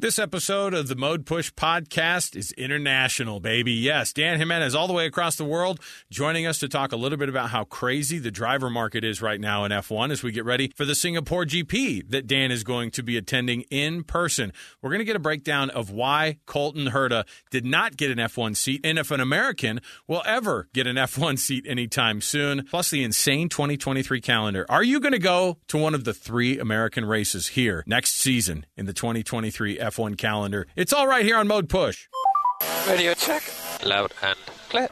This episode of the Mode Push podcast is international, baby. Yes, Dan Jimenez, all the way across the world, joining us to talk a little bit about how crazy the driver market is right now in F1 as we get ready for the Singapore GP that Dan is going to be attending in person. We're going to get a breakdown of why Colton Herta did not get an F1 seat and if an American will ever get an F1 seat anytime soon, plus the insane 2023 calendar. Are you going to go to one of the three American races here next season in the 2023 F1 calendar. It's all right here on Mode Push. Radio check. Loud and clear.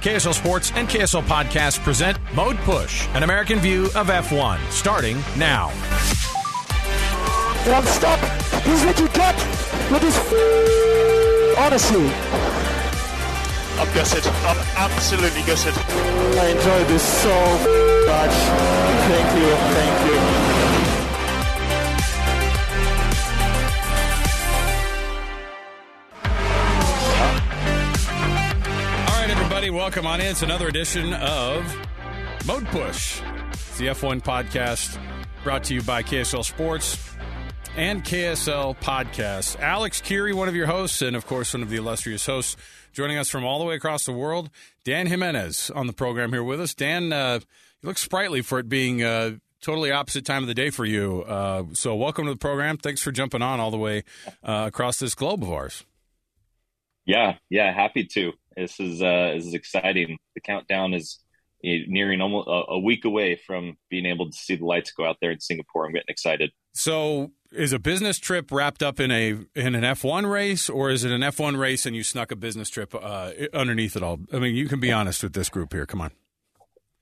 KSL Sports and KSL Podcast present Mode Push, an American view of F1, starting now. One stop. This is what you get with this. Honestly. I'm gutted. I'm absolutely gutted. I enjoy this so much. Thank you. Thank you. Everybody. Welcome on in. It's another edition of Mode Push. It's the F1 podcast brought to you by KSL Sports and KSL Podcasts. Alex Kirry, one of your hosts, and of course, one of the illustrious hosts, joining us from all the way across the world. Dan Jimenez on the program here with us. Dan, uh, you look sprightly for it being uh, totally opposite time of the day for you. Uh, so, welcome to the program. Thanks for jumping on all the way uh, across this globe of ours. Yeah, yeah, happy to. This is uh, this is exciting. The countdown is nearing almost a, week away from being able to see the lights go out there in Singapore. I'm getting excited. So, is a business trip wrapped up in a in an F1 race, or is it an F1 race and you snuck a business trip uh, underneath it all? I mean, you can be honest with this group here. Come on.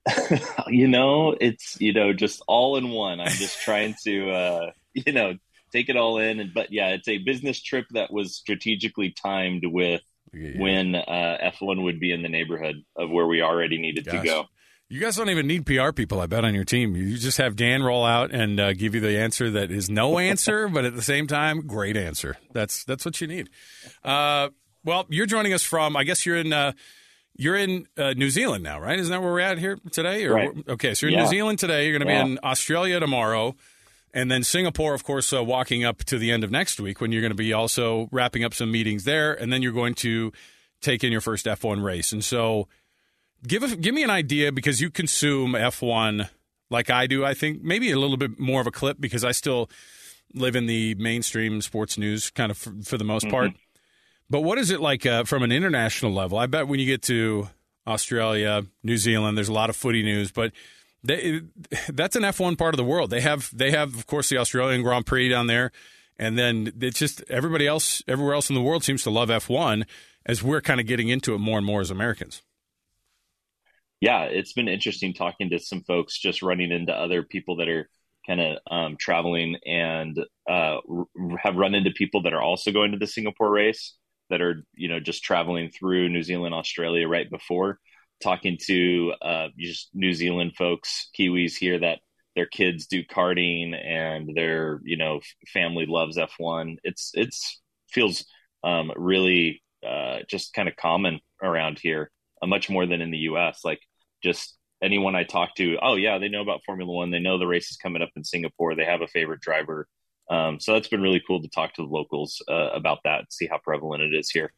you know, it's you know just all in one. I'm just trying to uh, you know take it all in, and but yeah, it's a business trip that was strategically timed with yeah. when uh, F1 would be in the neighborhood of where we already needed Gosh. to go. You guys don't even need PR people, I bet, on your team. You just have Dan roll out and uh, give you the answer that is no answer, but at the same time, great answer. That's that's what you need. Uh, well, you're joining us from. I guess you're in. Uh, you're in uh, New Zealand now, right? Isn't that where we're at here today? Or, right. Okay, so you're in yeah. New Zealand today. You're going to yeah. be in Australia tomorrow. And then Singapore, of course, uh, walking up to the end of next week when you're going to be also wrapping up some meetings there. And then you're going to take in your first F1 race. And so give a, give me an idea because you consume F1 like I do. I think maybe a little bit more of a clip because I still live in the mainstream sports news kind of for, for the most mm-hmm. part. But what is it like uh, from an international level? I bet when you get to Australia, New Zealand, there's a lot of footy news, but they, that's an F1 part of the world. They have they have of course the Australian Grand Prix down there, and then it's just everybody else everywhere else in the world seems to love F1 as we're kind of getting into it more and more as Americans. Yeah, it's been interesting talking to some folks, just running into other people that are kind of um, traveling and uh, have run into people that are also going to the Singapore race that are you know just traveling through New Zealand, Australia right before talking to uh, just New Zealand folks, Kiwis here that their kids do karting and their you know family loves F1. It's it's feels um, really uh, just kind of common around here, uh, much more than in the U.S. Like just anyone I talk to, oh yeah, they know about Formula One. They know the race is coming up in Singapore. They have a favorite driver. Um, so that's been really cool to talk to the locals uh, about that and see how prevalent it is here.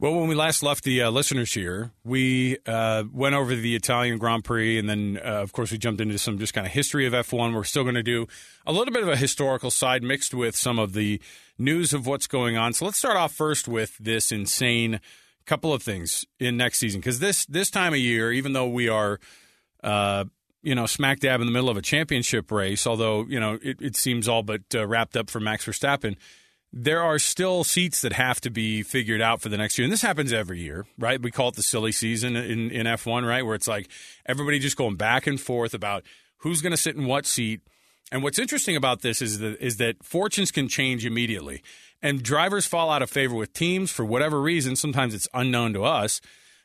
Well, when we last left the uh, listeners here, we uh, went over the Italian Grand Prix, and then, uh, of course, we jumped into some just kind of history of F1. We're still going to do a little bit of a historical side mixed with some of the news of what's going on. So let's start off first with this insane couple of things in next season because this this time of year, even though we are, uh, you know, smack dab in the middle of a championship race, although you know it, it seems all but uh, wrapped up for Max Verstappen, there are still seats that have to be figured out for the next year, and this happens every year, right? We call it the silly season in in F one, right, where it's like everybody just going back and forth about who's going to sit in what seat. And what's interesting about this is that is that fortunes can change immediately and drivers fall out of favor with teams for whatever reason. Sometimes it's unknown to us.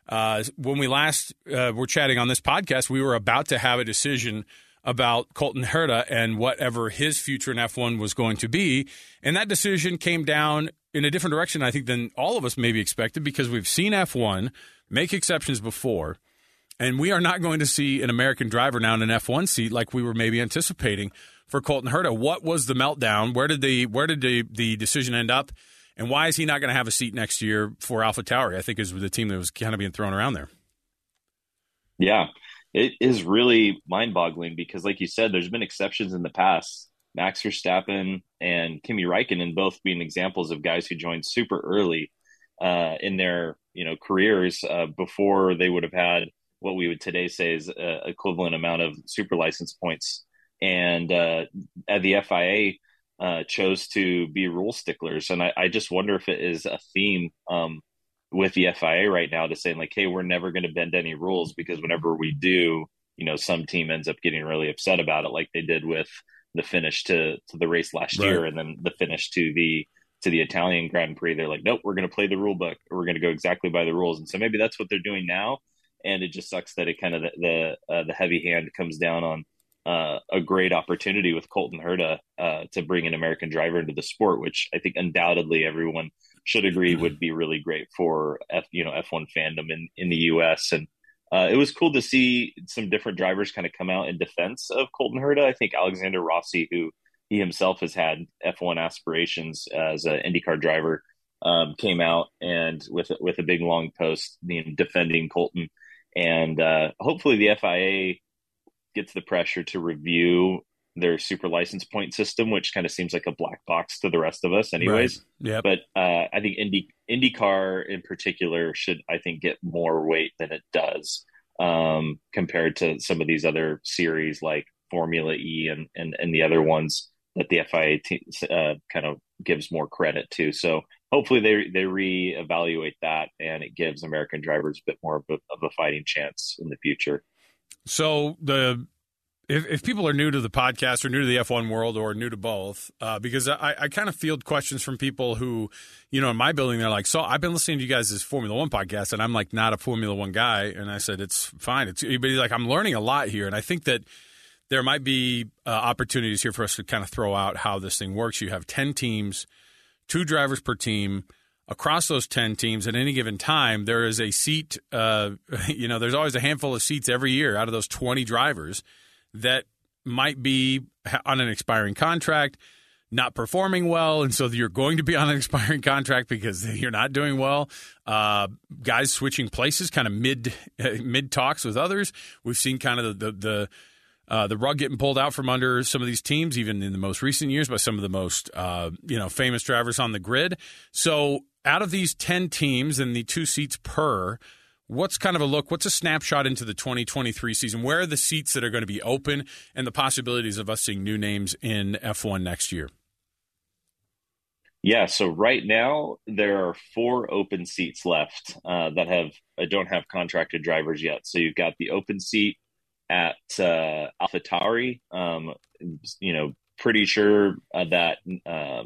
Uh, when we last uh, were chatting on this podcast, we were about to have a decision about Colton Herta and whatever his future in F1 was going to be. And that decision came down in a different direction, I think, than all of us maybe expected because we've seen F1 make exceptions before. And we are not going to see an American driver now in an F1 seat like we were maybe anticipating for Colton Herta. What was the meltdown? Where did the where did the, the decision end up? And why is he not going to have a seat next year for Alpha Tauri? I think is the team that was kind of being thrown around there. Yeah, it is really mind boggling because, like you said, there's been exceptions in the past. Max Verstappen and Kimi Räikkönen both being examples of guys who joined super early uh, in their you know careers uh, before they would have had what we would today say is uh, equivalent amount of super license points and uh, the FIA uh, chose to be rule sticklers. And I, I, just wonder if it is a theme um, with the FIA right now to saying like, hey, we're never going to bend any rules because whenever we do, you know, some team ends up getting really upset about it, like they did with the finish to to the race last right. year, and then the finish to the to the Italian Grand Prix. They're like, nope, we're going to play the rule book. We're going to go exactly by the rules. And so maybe that's what they're doing now. And it just sucks that it kind of the the, uh, the heavy hand comes down on uh, a great opportunity with Colton Herta uh, to bring an American driver into the sport, which I think undoubtedly everyone should agree would be really great for F, you know F1 fandom in in the U.S. And uh, it was cool to see some different drivers kind of come out in defense of Colton Herta. I think Alexander Rossi, who he himself has had F1 aspirations as an IndyCar driver, um, came out and with with a big long post, you know, defending Colton. And uh, hopefully the FIA gets the pressure to review their super license point system, which kind of seems like a black box to the rest of us, anyways. Right. Yeah. But uh, I think Indy IndyCar in particular should, I think, get more weight than it does um, compared to some of these other series like Formula E and and, and the other ones that the FIA t- uh, kind of gives more credit to. So hopefully they they reevaluate that and it gives American drivers a bit more of a, of a fighting chance in the future. So the if, if people are new to the podcast or new to the F1 world or new to both, uh, because I, I kind of field questions from people who, you know, in my building, they're like, so I've been listening to you guys' Formula One podcast, and I'm like not a Formula One guy. And I said, it's fine. It's, but like, I'm learning a lot here. And I think that there might be uh, opportunities here for us to kind of throw out how this thing works. You have 10 teams, two drivers per team across those 10 teams at any given time, there is a seat, uh, you know, there's always a handful of seats every year out of those 20 drivers that might be on an expiring contract, not performing well. And so you're going to be on an expiring contract because you're not doing well. Uh, guys switching places kind of mid, mid talks with others. We've seen kind of the, the, the uh, the rug getting pulled out from under some of these teams, even in the most recent years, by some of the most uh, you know famous drivers on the grid. So out of these 10 teams and the two seats per, what's kind of a look, what's a snapshot into the 2023 season? Where are the seats that are going to be open and the possibilities of us seeing new names in F1 next year? Yeah, so right now there are four open seats left uh, that have uh, don't have contracted drivers yet. So you've got the open seat at uh. Um, you know, pretty sure uh, that uh,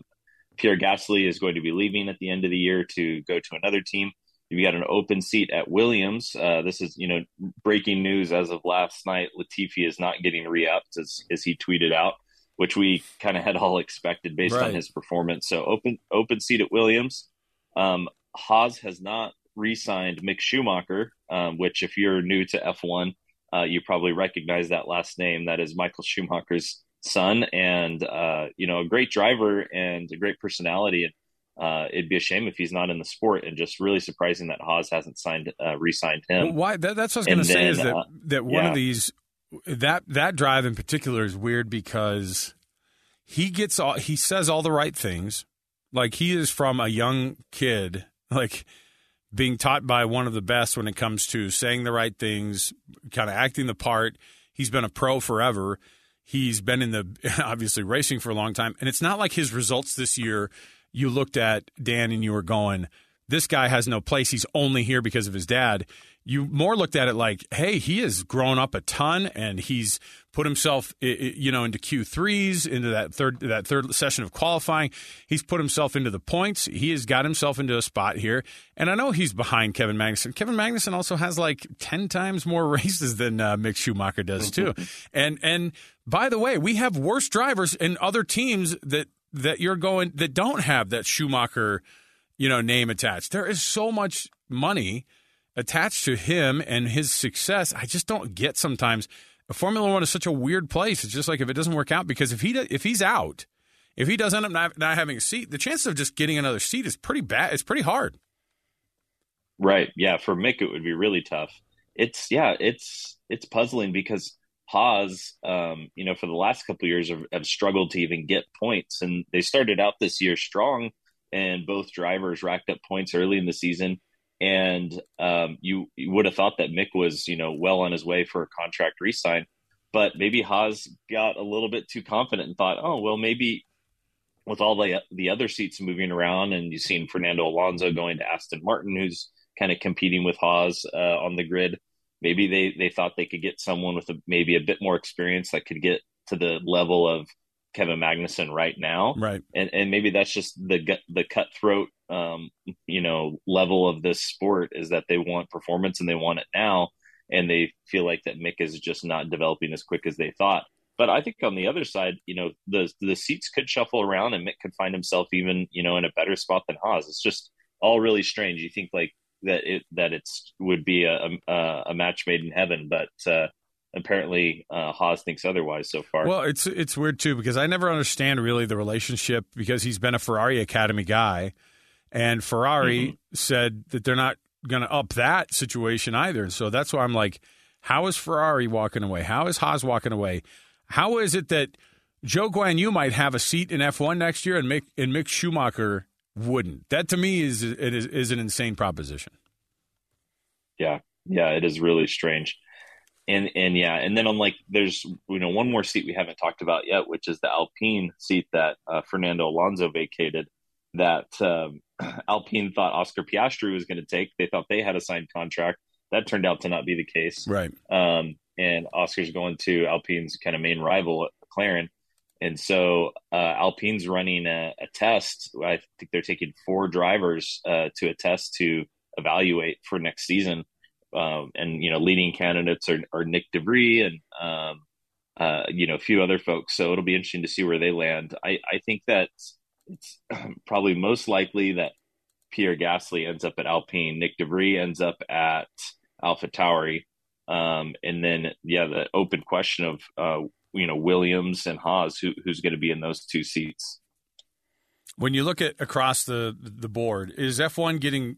Pierre Gasly is going to be leaving at the end of the year to go to another team. You've got an open seat at Williams. Uh, this is, you know, breaking news as of last night. Latifi is not getting re-upped, as, as he tweeted out, which we kind of had all expected based right. on his performance. So open open seat at Williams. Um, Haas has not re-signed Mick Schumacher, um, which if you're new to F1, uh, you probably recognize that last name. That is Michael Schumacher's son and uh, you know a great driver and a great personality and uh, it'd be a shame if he's not in the sport, and just really surprising that Haas hasn't signed uh, re-signed him. Well, why? That, that's what I was going to say. Is that uh, that one yeah. of these that that drive in particular is weird because he gets all he says all the right things. Like he is from a young kid, like being taught by one of the best when it comes to saying the right things, kind of acting the part. He's been a pro forever. He's been in the obviously racing for a long time, and it's not like his results this year. You looked at Dan and you were going, "This guy has no place. He's only here because of his dad." You more looked at it like, "Hey, he has grown up a ton, and he's put himself, you know, into Q threes, into that third that third session of qualifying. He's put himself into the points. He has got himself into a spot here, and I know he's behind Kevin Magnussen. Kevin Magnussen also has like ten times more races than uh, Mick Schumacher does too, and and by the way, we have worse drivers in other teams that that you're going that don't have that Schumacher, you know, name attached. There is so much money attached to him and his success. I just don't get sometimes. Formula One is such a weird place. It's just like if it doesn't work out because if he if he's out, if he does end up not, not having a seat, the chances of just getting another seat is pretty bad. It's pretty hard. Right. Yeah. For Mick, it would be really tough. It's yeah. It's it's puzzling because Haas, um, you know, for the last couple years have, have struggled to even get points, and they started out this year strong, and both drivers racked up points early in the season. And um, you, you would have thought that Mick was, you know, well on his way for a contract re-sign, but maybe Haas got a little bit too confident and thought, oh, well, maybe with all the the other seats moving around, and you've seen Fernando Alonso going to Aston Martin, who's kind of competing with Haas uh, on the grid. Maybe they they thought they could get someone with a, maybe a bit more experience that could get to the level of Kevin Magnussen right now, right? And and maybe that's just the the cutthroat, um, you know, level of this sport is that they want performance and they want it now, and they feel like that Mick is just not developing as quick as they thought. But I think on the other side, you know, the the seats could shuffle around and Mick could find himself even, you know, in a better spot than Haas. It's just all really strange. You think like that it that it's would be a a, a match made in heaven, but uh, apparently uh, Haas thinks otherwise so far. Well, it's it's weird too because I never understand really the relationship because he's been a Ferrari Academy guy, and Ferrari mm-hmm. said that they're not going to up that situation either. So that's why I'm like, how is Ferrari walking away? How is Haas walking away? How is it that Zhou Guanyu might have a seat in F1 next year and Mick and Mick Schumacher wouldn't? That to me is it is, is an insane proposition. Yeah, yeah, it is really strange and and yeah, and then I'm like there's you know one more seat we haven't talked about yet, which is the Alpine seat that uh, Fernando Alonso vacated. That um, Alpine thought Oscar Piastri was going to take. They thought they had a signed contract. That turned out to not be the case. Right. Um, and Oscar's going to Alpine's kind of main rival, McLaren. And so uh, Alpine's running a, a, test. I think they're taking four drivers uh, to a test to evaluate for next season um, and you know leading candidates are, are Nyck de and um, uh, you know a few other folks. So it'll be interesting to see where they land. I, I think that it's probably most likely that Pierre Gasly ends up at Alpine, Nyck de Vries ends up at Alpha Tauri, um, and then yeah, the open question of uh, you know Williams and Haas, who, who's going to be in those two seats. When you look at across the the board, is F one getting?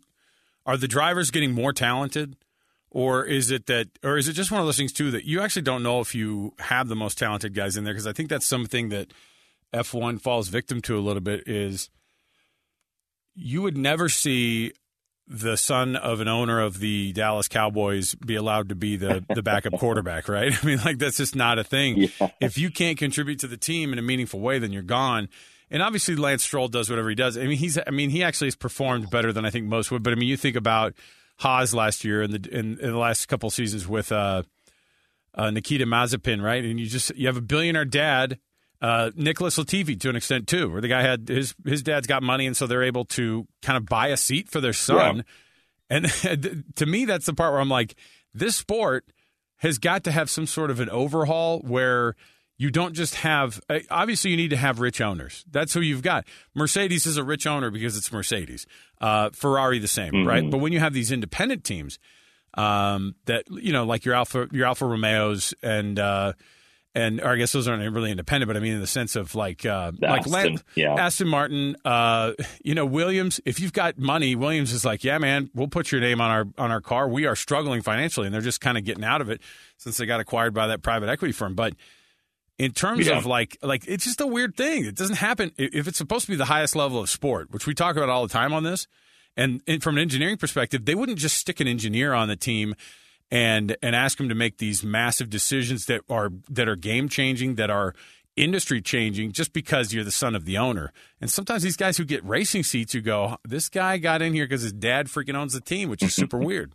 Are the drivers getting more talented? Or is it that, or is it just one of those things too that you actually don't know if you have the most talented guys in there? Because I think that's something that F1 falls victim to a little bit is you would never see the son of an owner of the Dallas Cowboys be allowed to be the, the backup quarterback, right? I mean, like that's just not a thing. Yeah. If you can't contribute to the team in a meaningful way, then you're gone. And obviously, Lance Stroll does whatever he does. I mean, he's, I mean, he actually has performed better than I think most would. But I mean, you think about Haas last year in the in, in the last couple seasons with uh, uh, Nikita Mazepin, right? And you just you have a billionaire dad, uh, Nicholas Latifi to an extent too, where the guy had his his dad's got money, and so they're able to kind of buy a seat for their son. Yeah. And to me, that's the part where I'm like, this sport has got to have some sort of an overhaul where you don't just have uh, obviously you need to have rich owners that's who you've got mercedes is a rich owner because it's mercedes uh, ferrari the same mm-hmm. right but when you have these independent teams um, that you know like your alpha your alfa romeos and uh, and or I guess those aren't really independent, but I mean in the sense of like uh, like Aston, yeah. Aston Martin, uh, you know Williams. If you've got money, Williams is like, yeah, man, we'll put your name on our on our car. We are struggling financially, and they're just kind of getting out of it since they got acquired by that private equity firm. But in terms Yeah. of like like it's just a weird thing. It doesn't happen if it's supposed to be the highest level of sport, which we talk about all the time on this. And, and from an engineering perspective, they wouldn't just stick an engineer on the team and and ask him to make these massive decisions that are that are game changing, that are industry changing, just because you're the son of the owner. And sometimes these guys who get racing seats, you go, this guy got in here because his dad freaking owns the team, which is super weird.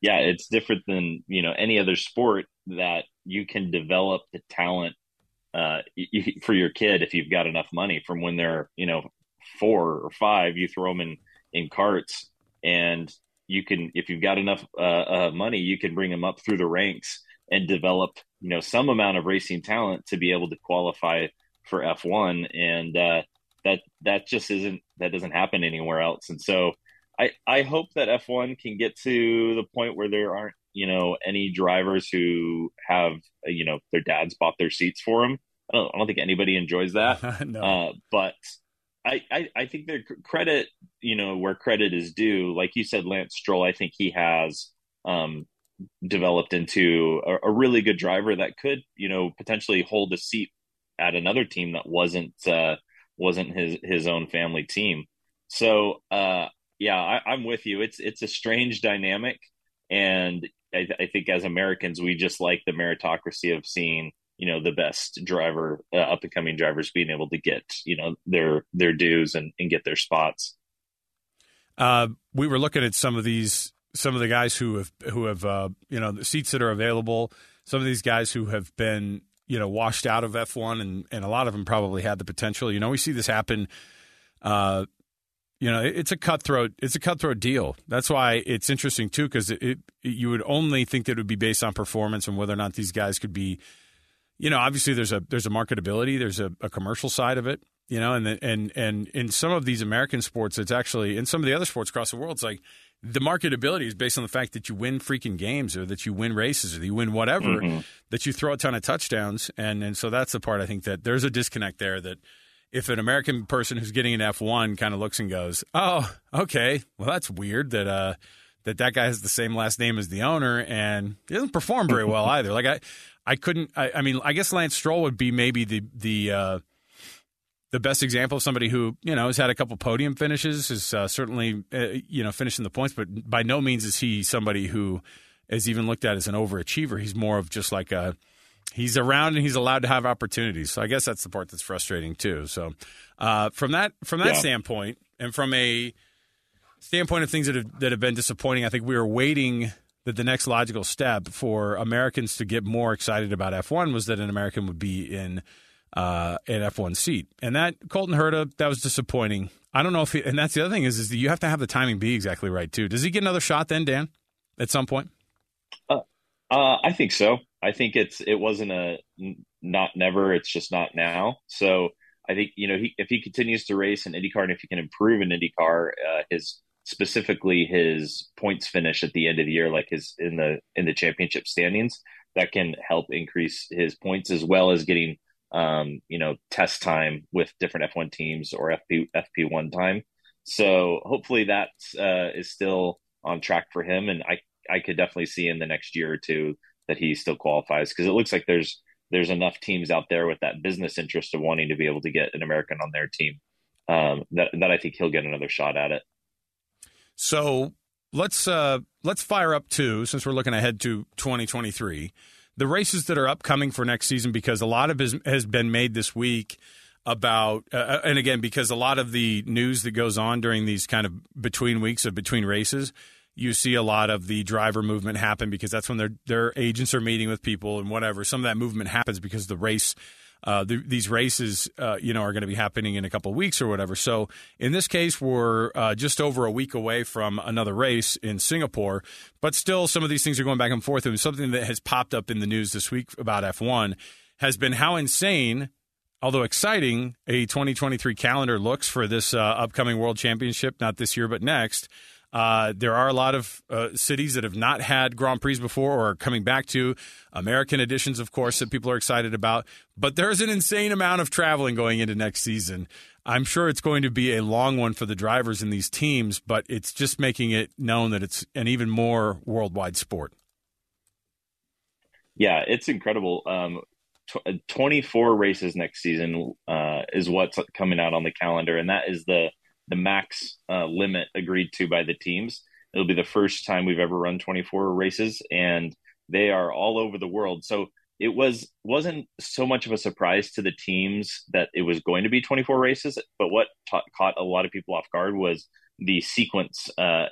yeah, it's different than you know any other sport that you can develop the talent uh, for your kid if you've got enough money. From when they're you know four or five, you throw them in in carts, and you can if you've got enough uh, uh, money, you can bring them up through the ranks and develop you know some amount of racing talent to be able to qualify for F one, and uh, that that just isn't that doesn't happen anywhere else, and so. I, I hope that F1 can get to the point where there aren't, you know, any drivers who have, you know, their dads bought their seats for them. I don't, I don't think anybody enjoys that. no. Uh, but I, I, I think their credit, you know, where credit is due, like you said, Lance Stroll, I think he has um, developed into a, a really good driver that could, you know, potentially hold a seat at another team that wasn't uh, wasn't his his own family team. So uh, yeah, I, I'm with you. It's it's a strange dynamic, and I, I think as Americans, we just like the meritocracy of seeing you know the best driver, uh, up and coming drivers being able to get you know their their dues and, and get their spots. Uh, we were looking at some of these, some of the guys who have who have uh, you know the seats that are available. Some of these guys who have been you know washed out of F one, and and a lot of them probably had the potential. You know, we see this happen. Uh, you know, it- it's a cutthroat. It's a cutthroat deal. That's why it's interesting too, because it, it you would only think that it would be based on performance and whether or not these guys could be. You know, obviously there's a there's a marketability, there's a, a commercial side of it. You know, and the, and and in some of these American sports, it's actually in some of the other sports across the world, it's like the marketability is based on the fact that you win freaking games or that you win races or that you win whatever, Mhm. that you throw a ton of touchdowns, and and so that's the part I think that there's a disconnect there that if an American person who's getting an F1 kind of looks and goes, "Oh, okay, well that's weird that uh that that guy has the same last name as the owner and he doesn't perform very well either." Like I I couldn't I, I mean, I guess Lance Stroll would be maybe the the uh the best example of somebody who you know has had a couple podium finishes is uh, certainly uh, you know finishing the points, but by no means is he somebody who is even looked at as an overachiever. He's more of just like a he's around and he's allowed to have opportunities. So I guess that's the part that's frustrating too. So uh, from that from that Yeah. standpoint, and from a standpoint of things that have that have been disappointing, I think we were waiting that the next logical step for Americans to get more excited about F1 was that an American would be in uh, an F1 seat, and that Colton Herta that was disappointing. I don't know if, he, and that's the other thing is, is that you have to have the timing be exactly right too. Does he get another shot then, Dan, at some point? Uh, I think so. I think it's it wasn't a not never. It's just not now. So I think you know he, if he continues to race in IndyCar and if he can improve in IndyCar, uh, his specifically his points finish at the end of the year, like his in the in the championship standings, that can help increase his points as well as getting um, you know test time with different F1 teams or FP FP1 time. So hopefully that uh, is still on track for him, and I I could definitely see in the next year or two that he still qualifies because it looks like there's there's enough teams out there with that business interest of wanting to be able to get an American on their team um, that that I think he'll get another shot at it. So let's uh, let's fire up two since we're looking ahead to 2023. The races that are upcoming for next season, because a lot of has, has been made this week about, uh, and again because a lot of the news that goes on during these kind of between weeks of between races, you see a lot of the driver movement happen because that's when their their agents are meeting with people and whatever. Some of that movement happens because the race uh, the, these races, uh, you know, are going to be happening in a couple of weeks or whatever. So in this case, we're uh, just over a week away from another race in Singapore, but still, some of these things are going back and forth. And something that has popped up in the news this week about F1 has been how insane. Although exciting, a 2023 calendar looks for this uh, upcoming World Championship, not this year, but next. Uh, there are a lot of uh, cities that have not had Grand Prix before or are coming back to. American editions, of course, that people are excited about. But there's an insane amount of traveling going into next season. I'm sure it's going to be a long one for the drivers in these teams, but it's just making it known that it's an even more worldwide sport. Yeah, it's incredible. Um, tw- 24 races next season uh, is what's coming out on the calendar, and that is the the max uh, limit agreed to by the teams. It'll be the first time we've ever run 24 races, and they are all over the world. So it was wasn't so much of a surprise to the teams that it was going to be 24 races, but what ta- caught a lot of people off guard was the sequence uh,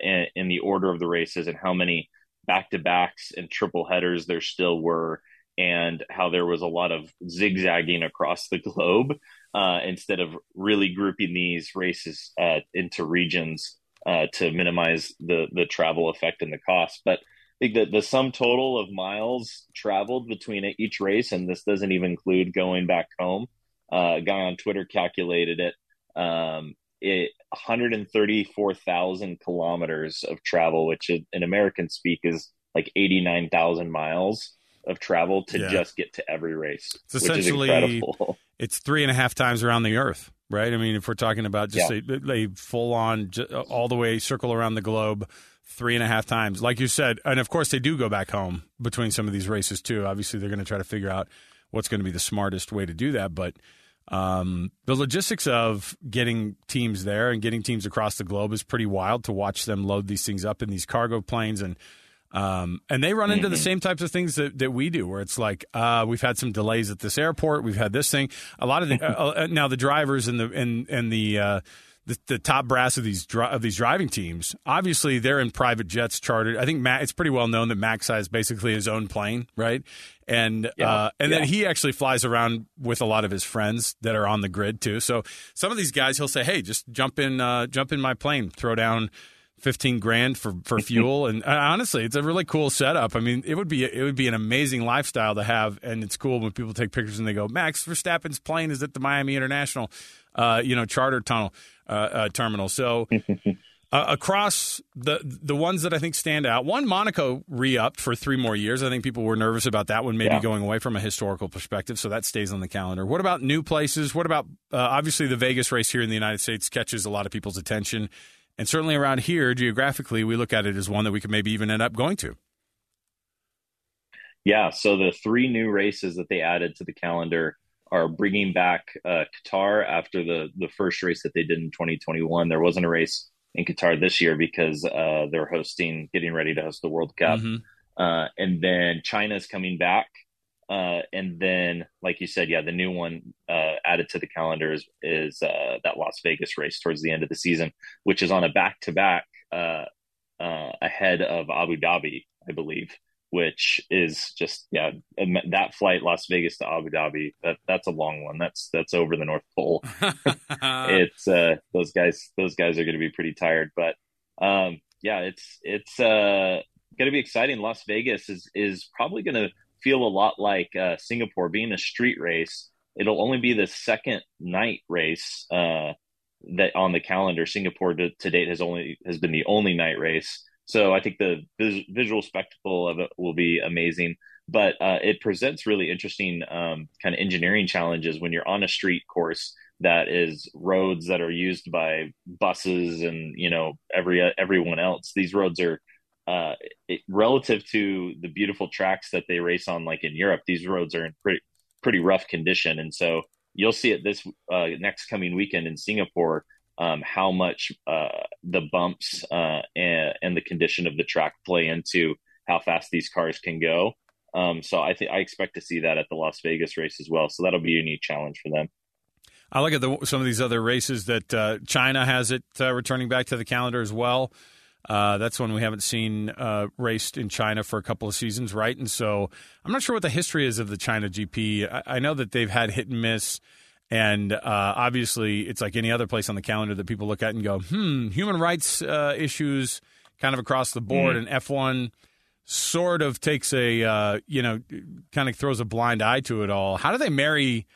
the order of the races and how many back to backs and triple headers there still were, and how there was a lot of zigzagging across the globe uh, instead of really grouping these races uh, into regions uh, to minimize the the travel effect and the cost. But I think that the sum total of miles traveled between each race, and this doesn't even include going back home. Uh, a guy on Twitter calculated it. Um, it 134,000 kilometers of travel, which in American speak is like 89,000 miles of travel to yeah. just get to every race. It's essentially it's three and a half times around the Earth, right? I mean, if we're talking about just yeah. a, a, full on all the way circle around the globe, three and a half times, like you said, and of course they do go back home between some of these races too. Obviously, they're going to try to figure out what's going to be the smartest way to do that, but. Um, the logistics of getting teams there and getting teams across the globe is pretty wild to watch them load these things up in these cargo planes and um, and they run into mm-hmm. the same types of things that, that we do, where it's like uh, we've had some delays at this airport, we've had this thing. A lot of the uh, uh, now the drivers and the and and the, uh, the the, top brass of these of these driving teams, obviously they're in private jets chartered. I think Matt, it's pretty well known that Max has basically his own plane, right? And yeah. uh, and yeah. then he actually flies around with a lot of his friends that are on the grid too. So some of these guys, he'll say, "Hey, just jump in, uh, jump in my plane, throw down." 15 grand for, for fuel. and honestly, it's a really cool setup. I mean, it would be it would be an amazing lifestyle to have. And it's cool when people take pictures and they go, Max Verstappen's plane is at the Miami International, uh, you know, charter tunnel uh, uh terminal. So. Uh, across the the ones that I think stand out, one Monaco re-upped for three more years. I think people were nervous about that one, maybe yeah. going away from a historical perspective, so that stays on the calendar. What about new places? What about uh, obviously the Vegas race here in the United States catches a lot of people's attention. And certainly around here, geographically, we look at it as one that we could maybe even end up going to. Yeah. So the three new races that they added to the calendar are bringing back uh, Qatar after the the first race that they did in 2021. There wasn't a race in Qatar this year because uh, they're hosting, getting ready to host the World Cup. Mm-hmm. Uh, and then China's coming back uh, and then, like you said, yeah, the new one uh, added to the calendar is, is uh, that Las Vegas race towards the end of the season, which is on a back to back ahead of Abu Dhabi, I believe, which is just yeah that flight Las Vegas to Abu Dhabi that that's a long one. That's that's over the North Pole. it's uh, those guys those guys are going to be pretty tired, but um, yeah, it's it's uh, going to be exciting. Las Vegas is is probably going to feel a lot like uh, Singapore being a street race. It'll only be the second night race uh, that on the calendar. Singapore to, to, date has only has been the only night race. So I think the vis- visual spectacle of it will be amazing. But uh, it presents really interesting um, kind of engineering challenges when you're on a street course that is roads that are used by buses and you know every everyone else. These roads are uh, it, relative to the beautiful tracks that they race on, like in Europe, these roads are in pretty pretty rough condition, and so you'll see it this uh, next coming weekend in Singapore. Um, how much uh, the bumps uh, and, and, the condition of the track play into how fast these cars can go. Um, so I think I expect to see that at the Las Vegas race as well. So that'll be a unique challenge for them. I look at the, some of these other races that uh, China has it returning back to the calendar as well. Uh, that's one we haven't seen uh, raced in China for a couple of seasons, right? And so I'm not sure what the history is of the China GP. I, I know that they've had hit and miss. And uh, obviously, it's like any other place on the calendar that people look at and go, hmm, human rights uh, issues kind of across the board. Mm. And F1 sort of takes a, uh, you know, kind of throws a blind eye to it all. How do they marry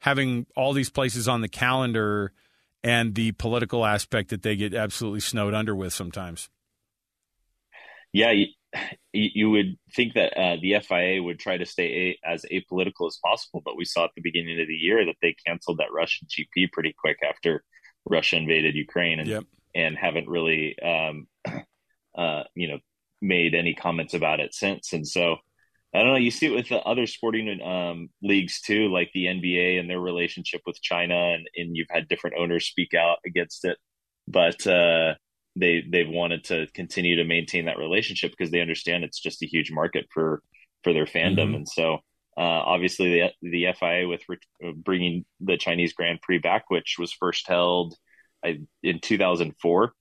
having all these places on the calendar – and the political aspect that they get absolutely snowed under with sometimes. yeah, you, you would think that uh, the FIA would try to stay a, as apolitical as possible, but we saw at the beginning of the year that they canceled that Russian GP pretty quick after Russia invaded Ukraine, and Yep. and haven't really, um, uh, you know, made any comments about it since. And so, I don't know. You see it with the other sporting um, leagues too, like the NBA and their relationship with China, and, and you've had different owners speak out against it, but uh, they they've wanted to continue to maintain that relationship because they understand it's just a huge market for for their fandom, Mhm. and so. Uh, obviously, the the FIA with re- uh, bringing the Chinese Grand Prix back, which was first held I, in 2004.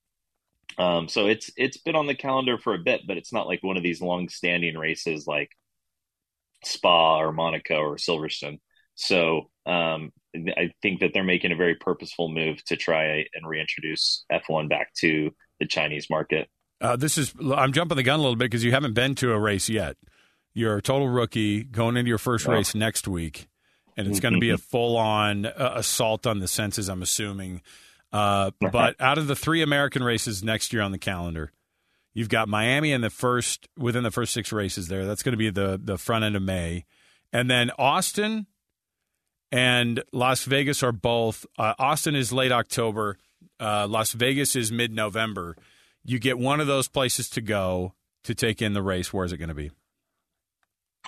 Um, so it's it's been on the calendar for a bit, but it's not like one of these long standing races like Spa or Monaco or Silverstone. So um, I think that they're making a very purposeful move to try and reintroduce F1 back to the Chinese market. Uh, this is I'm jumping the gun a little bit because you haven't been to a race yet. You're a total rookie going into your first race next week, and it's going to be a full on uh, assault on the senses. I'm assuming. Uh, but out of the three American races next year on the calendar, you've got Miami in the first within the first six races there. That's going to be the the front end of May, and then Austin and Las Vegas are both. Uh, Austin is late October. Uh, Las Vegas is mid November. You get one of those places to go to take in the race. Where is it going to be?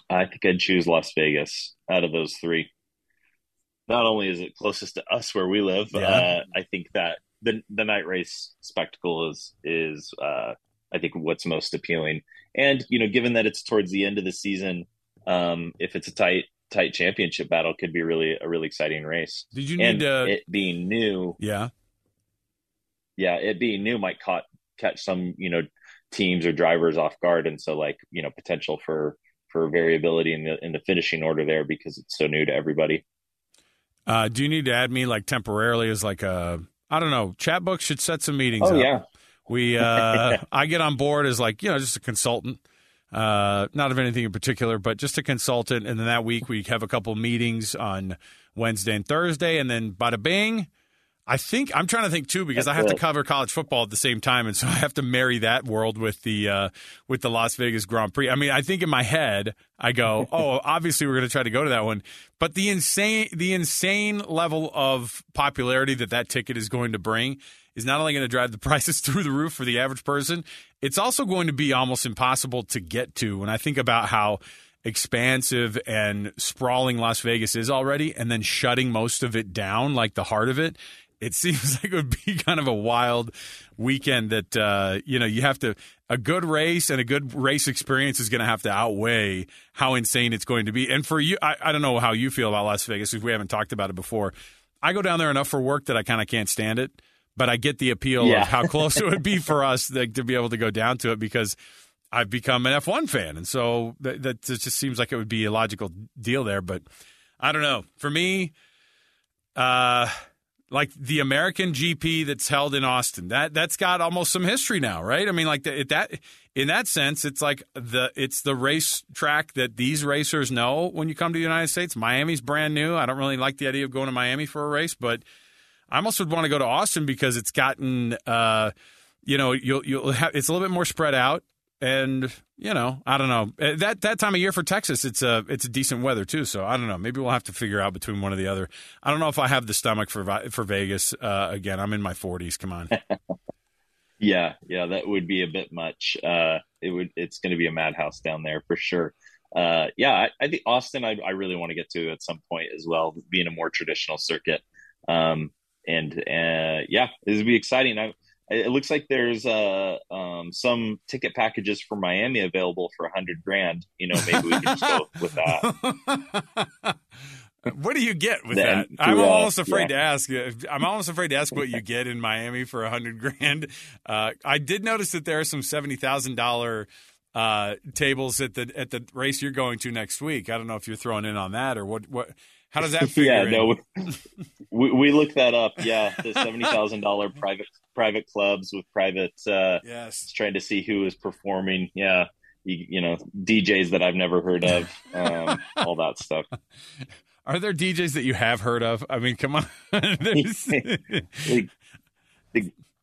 I think I'd choose Las Vegas out of those three. Not only is it closest to us where we live, Yeah. uh, I think that the the night race spectacle is is uh, I think what's most appealing. And you know, given that it's towards the end of the season, um, if it's a tight tight championship battle, could be really a really exciting race. Did you and need to? it being new, yeah. yeah, it being new might caught catch some you know teams or drivers off guard, and so like you know potential for for variability in the in the finishing order there because it's so new to everybody. Uh, do you need to add me like temporarily as like a I don't know? Chat book should set some meetings. Oh up. yeah, We uh, I get on board as like you know just a consultant, uh, not of anything in particular, but just a consultant. And then that week we have a couple meetings on Wednesday and Thursday, and then bada bing. I think I'm trying to think too because That's I have to cover college football at the same time, and so I have to marry that world with the uh, with the Las Vegas Grand Prix. I mean, I think in my head I go, oh, obviously we're going to try to go to that one, but the insane the insane level of popularity that that ticket is going to bring is not only going to drive the prices through the roof for the average person, it's also going to be almost impossible to get to. When I think about how expansive and sprawling Las Vegas is already, and then shutting most of it down, like the heart of it, it seems like it would be kind of a wild weekend that uh, you know you have to a good race and a good race experience is going to have to outweigh how insane it's going to be. And for you, I, I don't know how you feel about Las Vegas because we haven't talked about it before. I go down there enough for work that I kind of can't stand it, but I get the appeal Yeah. of how close it would be for us like, to be able to go down to it because I've become an F1 fan, and so that, that just seems like it would be a logical deal there. But I don't know. For me, uh, like the American GP that's held in Austin, that that's got almost some history now, right? I mean, like the, that in that sense, it's like the it's the race track that these racers know when you come to the United States. Miami's brand new. I don't really like the idea of going to Miami for a race, but I almost would want to go to Austin because it's gotten, uh, you know, you'll you'll have it's a little bit more spread out, and you know, I don't know Uh, that that time of year for Texas, it's a it's a decent weather too. So I don't know, maybe we'll have to figure out between one or the other. I don't know if I have the stomach for for Vegas uh, again. I'm in my 40s. Come on, yeah, yeah. That would be a bit much. Uh, it would. It's going to be a madhouse down there for sure. Uh, yeah, I, I think Austin. I, I really want to get to at some point as well, being a more traditional circuit. Um, and uh, yeah, this would be exciting. I, it looks like there's uh, um, some ticket packages for Miami available for a hundred grand. You know, maybe we can just go with that. what do you get with Then, that? I'm uh, almost afraid yeah. to ask. I'm almost afraid to ask what you get in Miami for a hundred grand. Uh, I did notice that there are some seventy thousand dollar uh, tables at the at the race you're going to next week. I don't know if you're throwing in on that or what. What? How does that figure? yeah, in? no, we, we looked that up. Yeah, the seventy thousand dollar private private clubs with private. Uh, Yes. trying to see who is performing. Yeah, you, you know DJs that I've never heard of, um, all that stuff. Are there DJs that you have heard of? I mean, come on. The,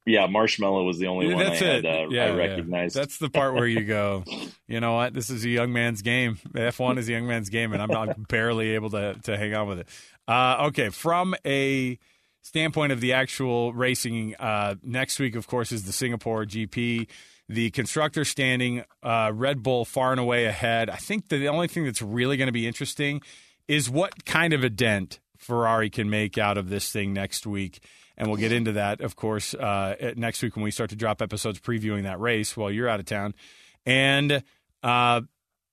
yeah, Marshmello was the only one That's I had uh, yeah, I yeah. recognized. That's the part where you go, you know what? This is a young man's game. F1 is a young man's game, and I'm barely able to to hang on with it. Uh, okay, from a standpoint of the actual racing, uh, next week, of course, is the Singapore GP. The constructor standing, uh, Red Bull far and away ahead. I think the only thing that's really going to be interesting is what kind of a dent Ferrari can make out of this thing next week. And we'll get into that, of course, uh, next week when we start to drop episodes previewing that race while you're out of town. And uh,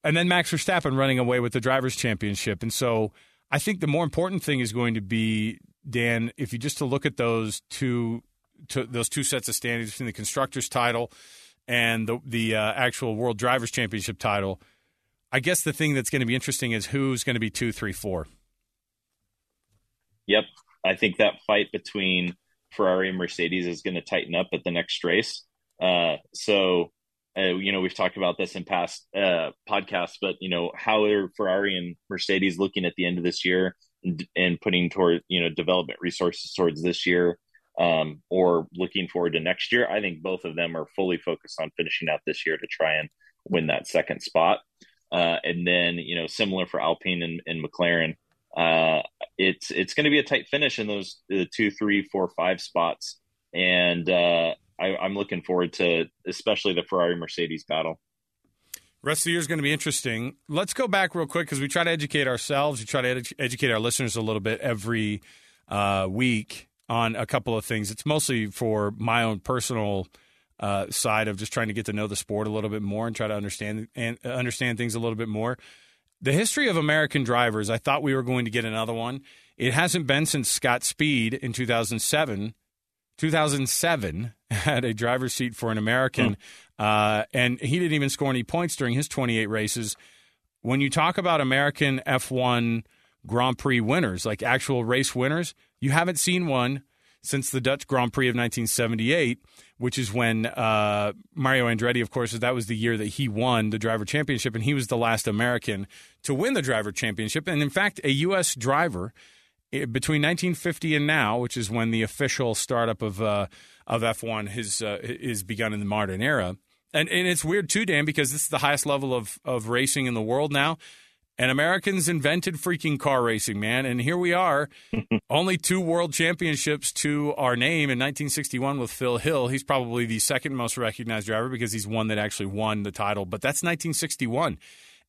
and then Max Verstappen running away with the drivers' championship. And so I think the more important thing is going to be Dan, if you just to look at those two, to, those two sets of standings between the constructors' title and the the uh, actual World Drivers' Championship title. I guess the thing that's going to be interesting is who's going to be two, three, four. Yep, I think that fight between Ferrari and Mercedes is going to tighten up at the next race. Uh, so, uh, you know, we've talked about this in past uh, podcasts, but you know, how are Ferrari and Mercedes looking at the end of this year and, and putting toward you know development resources towards this year, um, or looking forward to next year? I think both of them are fully focused on finishing out this year to try and win that second spot. Uh, and then, you know, similar for Alpine and, and McLaren, uh, it's it's going to be a tight finish in those uh, two, three, four, five spots, and uh, I, I'm looking forward to especially the Ferrari Mercedes battle. Rest of the year is going to be interesting. Let's go back real quick because we try to educate ourselves. We try to edu- educate our listeners a little bit every uh, week on a couple of things. It's mostly for my own personal uh, side of just trying to get to know the sport a little bit more and try to understand and uh, understand things a little bit more. The history of American drivers, I thought we were going to get another one. It hasn't been since Scott Speed in 2007. 2007 had a driver's seat for an American, uh, and he didn't even score any points during his 28 races. When you talk about American F1 Grand Prix winners, like actual race winners, you haven't seen one since the Dutch Grand Prix of 1978, which is when uh, Mario Andretti, of course, that was the year that he won the driver championship, and he was the last American to win the driver championship. And in fact, a U.S. driver eh, between 1950 and now, which is when the official startup of uh, of F1 has uh, is begun in the modern era. And, and it's weird too, Dan, because this is the highest level of, of racing in the world now. And Americans invented freaking car racing, man. And here we are, only two world championships to our name in 1961 with Phil Hill. He's probably the second most recognized driver because he's one that actually won the title, but that's 1961.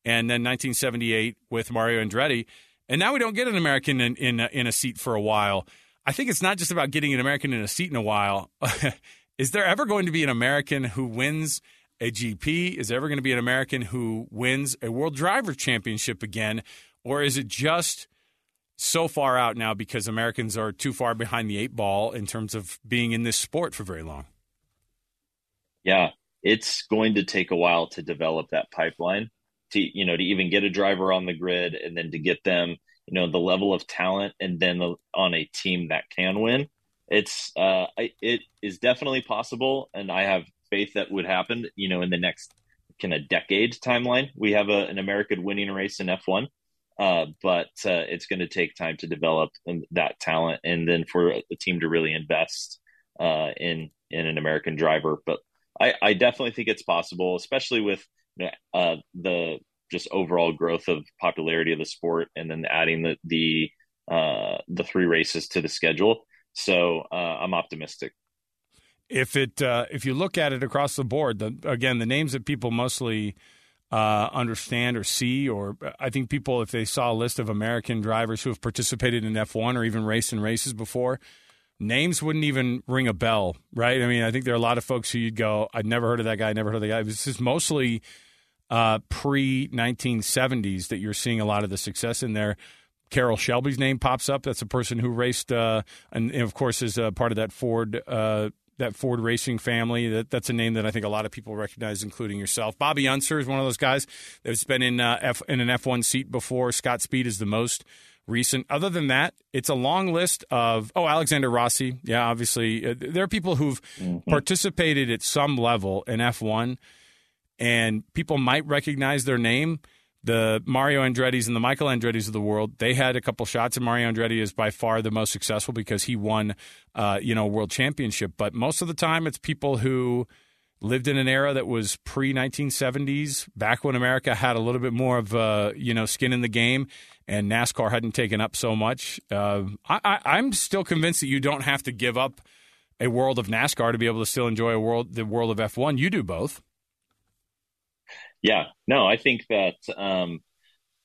And then 1978 with Mario Andretti. And now we don't get an American in, in, uh, in a seat for a while. I think it's not just about getting an American in a seat in a while. Is there ever going to be an American who wins – a GP? Is ever going to be an American who wins a World Driver Championship again? Or is it just so far out now because Americans are too far behind the eight ball in terms of being in this sport for very long? Yeah, it's going to take a while to develop that pipeline to you know to even get a driver on the grid and then to get them you know the level of talent and then the, on a team that can win it's uh it is definitely possible and i have faith that would happen, you know, in the next kind of decade timeline. We have a, an American winning race in F1, uh, but uh, it's going to take time to develop that talent and then for the team to really invest uh, in in an American driver. But I, I definitely think it's possible, especially with uh, the just overall growth of popularity of the sport and then adding the the uh, the three races to the schedule. So uh, I'm optimistic if it uh, if you look at it across the board, the, again, the names that people mostly uh, understand or see, or I think people, if they saw a list of American drivers who have participated in F1 or even raced in races before, names wouldn't even ring a bell, right? I mean, I think there are a lot of folks who you'd go, I'd never heard of that guy, never heard of that guy. This is mostly uh, pre 1970s that you're seeing a lot of the success in there. Carroll Shelby's name pops up. That's a person who raced, uh, and, and, of course is part of that Ford uh, that Ford Racing family. That that's a name that I think a lot of people recognize, including yourself. Bobby Unser is one of those guys that's been in uh, F, in an F1 seat before. Scott Speed is the most recent. Other than that, it's a long list of oh Alexander Rossi. Yeah, obviously uh, there are people who've mm-hmm. participated at some level in F1, and people might recognize their name. The Mario Andretti's and the Michael Andretti's of the world, they had a couple shots, and Mario Andretti is by far the most successful because he won, uh, you know, world championship. But most of the time, it's people who lived in an era that was pre 1970s, back when America had a little bit more of, uh, you know, skin in the game, and NASCAR hadn't taken up so much. Uh, I, I'm still convinced that you don't have to give up a world of NASCAR to be able to still enjoy a world, the world of F1. You do both. Yeah, no, I think that um,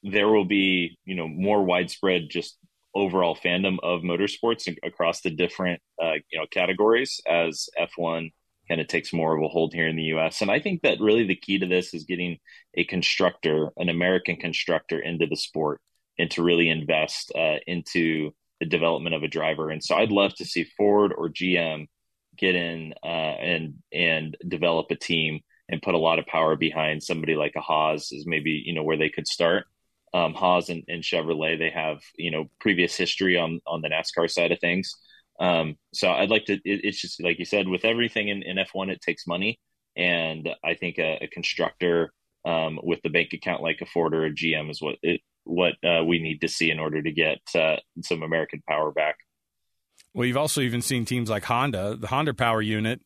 there will be, you know, more widespread just overall fandom of motorsports across the different, uh, you know, categories as F1 kind of takes more of a hold here in the U.S. And I think that really the key to this is getting a constructor, an American constructor, into the sport and to really invest uh, into the development of a driver. And so I'd love to see Ford or GM get in uh, and and develop a team and put a lot of power behind somebody like a Haas is maybe you know where they could start. Um, Haas and, and Chevrolet they have you know previous history on on the NASCAR side of things. Um, so I'd like to. It, it's just like you said, with everything in, in F1, it takes money, and I think a, a constructor um, with the bank account like a Ford or a GM is what it, what uh, we need to see in order to get uh, some American power back. Well, you've also even seen teams like Honda, the Honda Power Unit,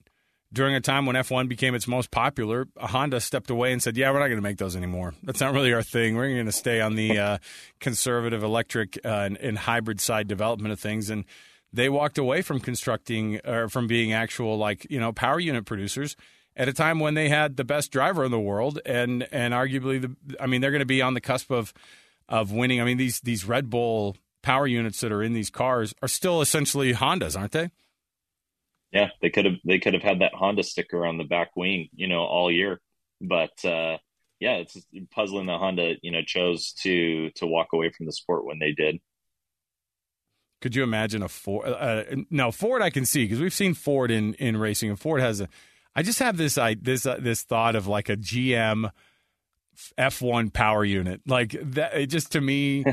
during a time when F1 became its most popular, Honda stepped away and said, "Yeah, we're not going to make those anymore. That's not really our thing. We're going to stay on the uh, conservative electric uh, and, and, hybrid side development of things." And they walked away from constructing or from being actual like you know power unit producers at a time when they had the best driver in the world and and arguably the I mean they're going to be on the cusp of of winning. I mean these these Red Bull power units that are in these cars are still essentially Hondas, aren't they? Yeah, they could have they could have had that Honda sticker on the back wing, you know, all year. But uh, yeah, it's puzzling that Honda, you know, chose to to walk away from the sport when they did. Could you imagine a Ford? Uh, no, Ford I can see because we've seen Ford in in racing, and Ford has a. I just have this I this uh, this thought of like a GM F1 power unit. Like that it just to me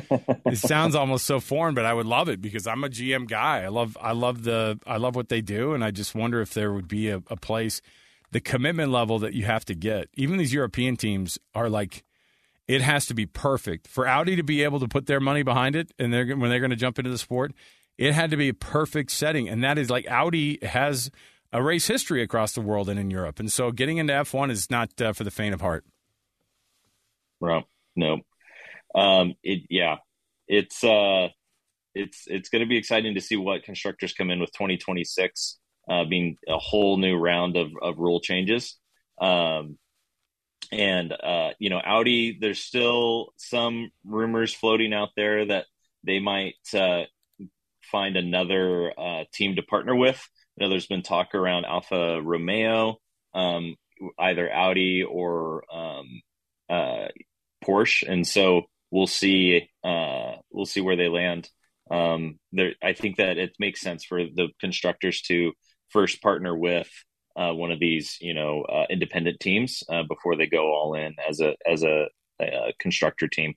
it sounds almost so foreign, but I would love it because I'm a GM guy. I love I love the I love what they do and I just wonder if there would be a, a place the commitment level that you have to get. Even these European teams are like it has to be perfect for Audi to be able to put their money behind it and they're when they're going to jump into the sport. It had to be a perfect setting and that is like Audi has a race history across the world and in Europe. And so getting into F1 is not uh, for the faint of heart. Right. No. Um, it, yeah, it's, uh, it's, it's going to be exciting to see what constructors come in with 2026, uh, being a whole new round of, of rule changes. Um, and, uh, you know, Audi, there's still some rumors floating out there that they might, uh, find another, uh, team to partner with. You know, there's been talk around Alfa Romeo, um, either Audi or, um, uh, Porsche, and so we'll see uh, we'll see where they land. Um, there, I think that it makes sense for the constructors to first partner with uh, one of these, you know, uh, independent teams uh, before they go all in as a as a, a constructor team.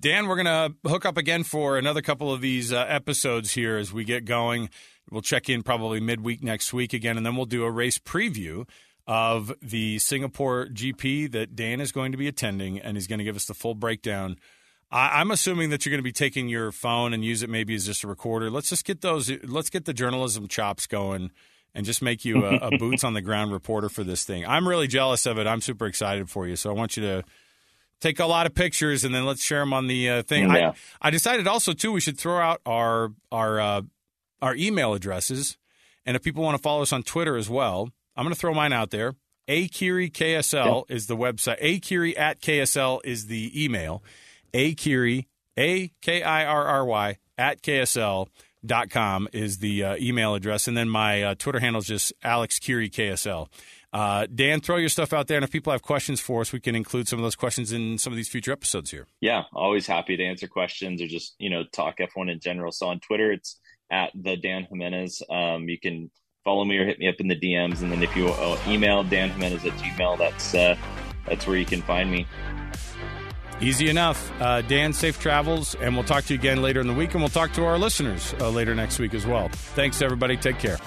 Dan, we're going to hook up again for another couple of these uh, episodes here as we get going. We'll check in probably midweek next week again, and then we'll do a race preview of the Singapore GP that Dan is going to be attending, and he's going to give us the full breakdown. I, am assuming that you're going to be taking your phone and use it maybe as just a recorder. Let's just get those. Let's get the journalism chops going, and just make you a, a boots on the ground reporter for this thing. I'm really jealous of it. I'm super excited for you. So I want you to take a lot of pictures and then let's share them on the uh, thing. Yeah. I, I decided also too we should throw out our our uh, our email addresses, and if people want to follow us on Twitter as well, I'm going to throw mine out there. Akirry KSL is the website. Akirry at KSL is the email. Akirry, A K I R R Y, at KSL dot com is the uh, email address. And then my uh, Twitter handle is just Alex Kirry KSL. Uh, Dan, throw your stuff out there. And if people have questions for us, we can include some of those questions in some of these future episodes here. Yeah, always happy to answer questions or just, you know, talk F1 in general. So on Twitter, it's at the Dan Jimenez. Um, you can follow me or hit me up in the DMs. And then if you uh, email Dan Jimenez at Gmail, that's uh, that's where you can find me. Easy enough. Uh, Dan, safe travels, and we'll talk to you again later in the week, and we'll talk to our listeners uh, later next week as well. Thanks, everybody. Take care.